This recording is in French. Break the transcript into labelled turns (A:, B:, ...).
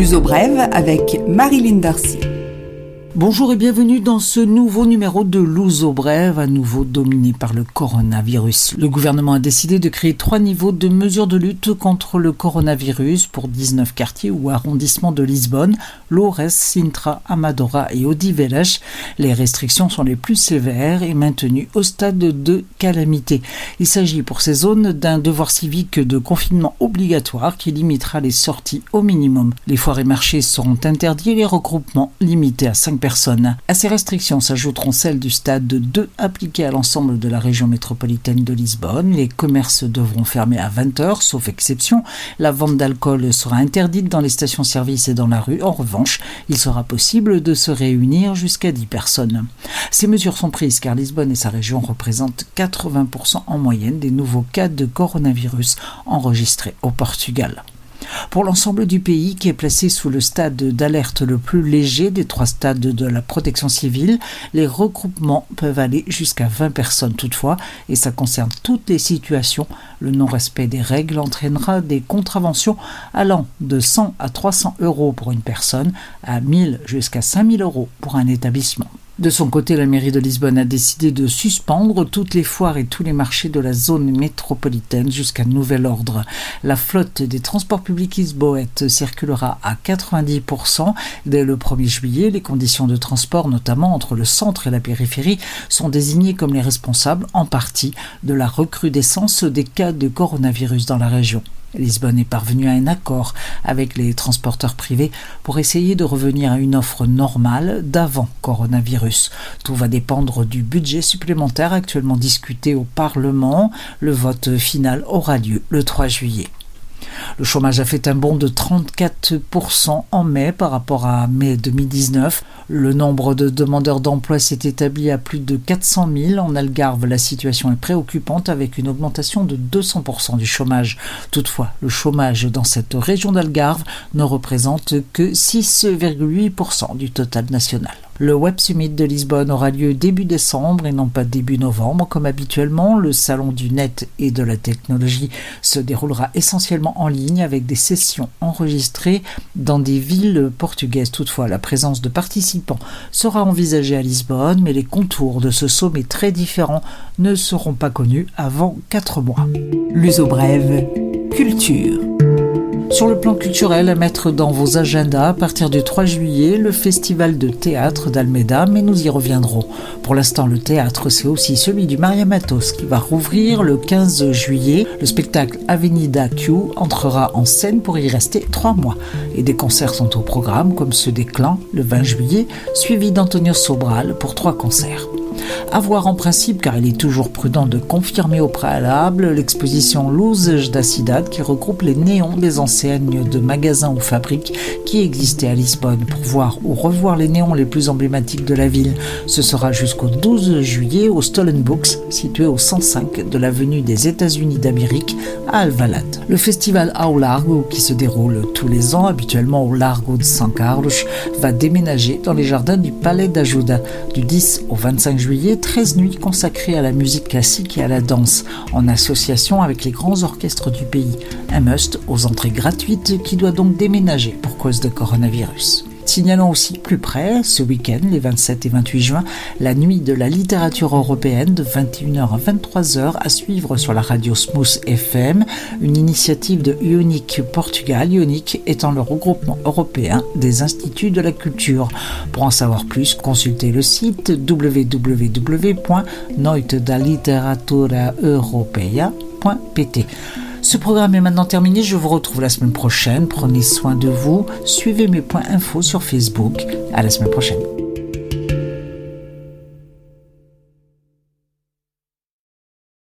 A: L'uso brève avec Marilyn Darcy.
B: Bonjour et bienvenue dans ce nouveau numéro de Louzo Brève, à nouveau dominé par le coronavirus. Le gouvernement a décidé de créer trois niveaux de mesures de lutte contre le coronavirus pour 19 quartiers ou arrondissements de Lisbonne, Loures, Sintra, Amadora et Odivelas. Les restrictions sont les plus sévères et maintenues au stade de calamité. Il s'agit pour ces zones d'un devoir civique de confinement obligatoire qui limitera les sorties au minimum. Les foires et marchés seront interdits et les regroupements limités à 5 personnes. À ces restrictions s'ajouteront celles du stade 2 appliquées à l'ensemble de la région métropolitaine de Lisbonne. Les commerces devront fermer à 20h, sauf exception. La vente d'alcool sera interdite dans les stations-service et dans la rue. En revanche, il sera possible de se réunir jusqu'à 10 personnes. Ces mesures sont prises car Lisbonne et sa région représentent 80% en moyenne des nouveaux cas de coronavirus enregistrés au Portugal. Pour l'ensemble du pays qui est placé sous le stade d'alerte le plus léger des trois stades de la protection civile, les regroupements peuvent aller jusqu'à 20 personnes toutefois et ça concerne toutes les situations. Le non-respect des règles entraînera des contraventions allant de 100 à 300 euros pour une personne à 1000 jusqu'à 5000 euros pour un établissement. De son côté, la mairie de Lisbonne a décidé de suspendre toutes les foires et tous les marchés de la zone métropolitaine jusqu'à nouvel ordre. La flotte des transports publics lisboètes circulera à 90% dès le 1er juillet. Les conditions de transport, notamment entre le centre et la périphérie, sont désignées comme les responsables en partie de la recrudescence des cas de coronavirus dans la région. Lisbonne est parvenue à un accord avec les transporteurs privés pour essayer de revenir à une offre normale d'avant coronavirus. Tout va dépendre du budget supplémentaire actuellement discuté au Parlement. Le vote final aura lieu le 3 juillet. Le chômage a fait un bond de 34% en mai par rapport à mai 2019. Le nombre de demandeurs d'emploi s'est établi à plus de 400 000. En Algarve, la situation est préoccupante avec une augmentation de 200% du chômage. Toutefois, le chômage dans cette région d'Algarve ne représente que 6,8% du total national. Le Web Summit de Lisbonne aura lieu début décembre et non pas début novembre comme habituellement. Le salon du net et de la technologie se déroulera essentiellement en ligne avec des sessions enregistrées dans des villes portugaises. Toutefois, la présence de participants sera envisagée à Lisbonne, mais les contours de ce sommet très différent ne seront pas connus avant quatre mois.
A: L'uso brève, culture.
B: Sur le plan culturel, à mettre dans vos agendas à partir du 3 juillet le festival de théâtre d'Almeda, mais nous y reviendrons. Pour l'instant, le théâtre, c'est aussi celui du Maria Matos qui va rouvrir le 15 juillet. Le spectacle Avenida Q entrera en scène pour y rester trois mois. Et des concerts sont au programme, comme ceux des clans le 20 juillet, suivi d'Antonio Sobral pour trois concerts. À voir en principe, car il est toujours prudent de confirmer au préalable l'exposition Luzes da Cidade qui regroupe les néons des enseignes de magasins ou fabriques qui existaient à Lisbonne. Pour voir ou revoir les néons les plus emblématiques de la ville, ce sera jusqu'au 12 juillet au Stolen Books, situé au 105 de l'avenue des États-Unis d'Amérique à Alvalade. Le festival Ao Largo, qui se déroule tous les ans habituellement au Largo de San Carlos, va déménager dans les jardins du Palais d'Ajuda du 10 au 25 juillet 13 nuits consacrées à la musique classique et à la danse, en association avec les grands orchestres du pays. Un must aux entrées gratuites qui doit donc déménager pour cause de coronavirus. Signalons aussi plus près, ce week-end, les 27 et 28 juin, la nuit de la littérature européenne de 21h à 23h à suivre sur la radio Smooth FM, une initiative de Ionic Portugal, Ionic étant le regroupement européen des instituts de la culture. Pour en savoir plus, consultez le site www.noitedaliteratura.europeia.pt. Ce programme est maintenant terminé. Je vous retrouve la semaine prochaine. Prenez soin de vous. Suivez mes points info sur Facebook. À la semaine prochaine.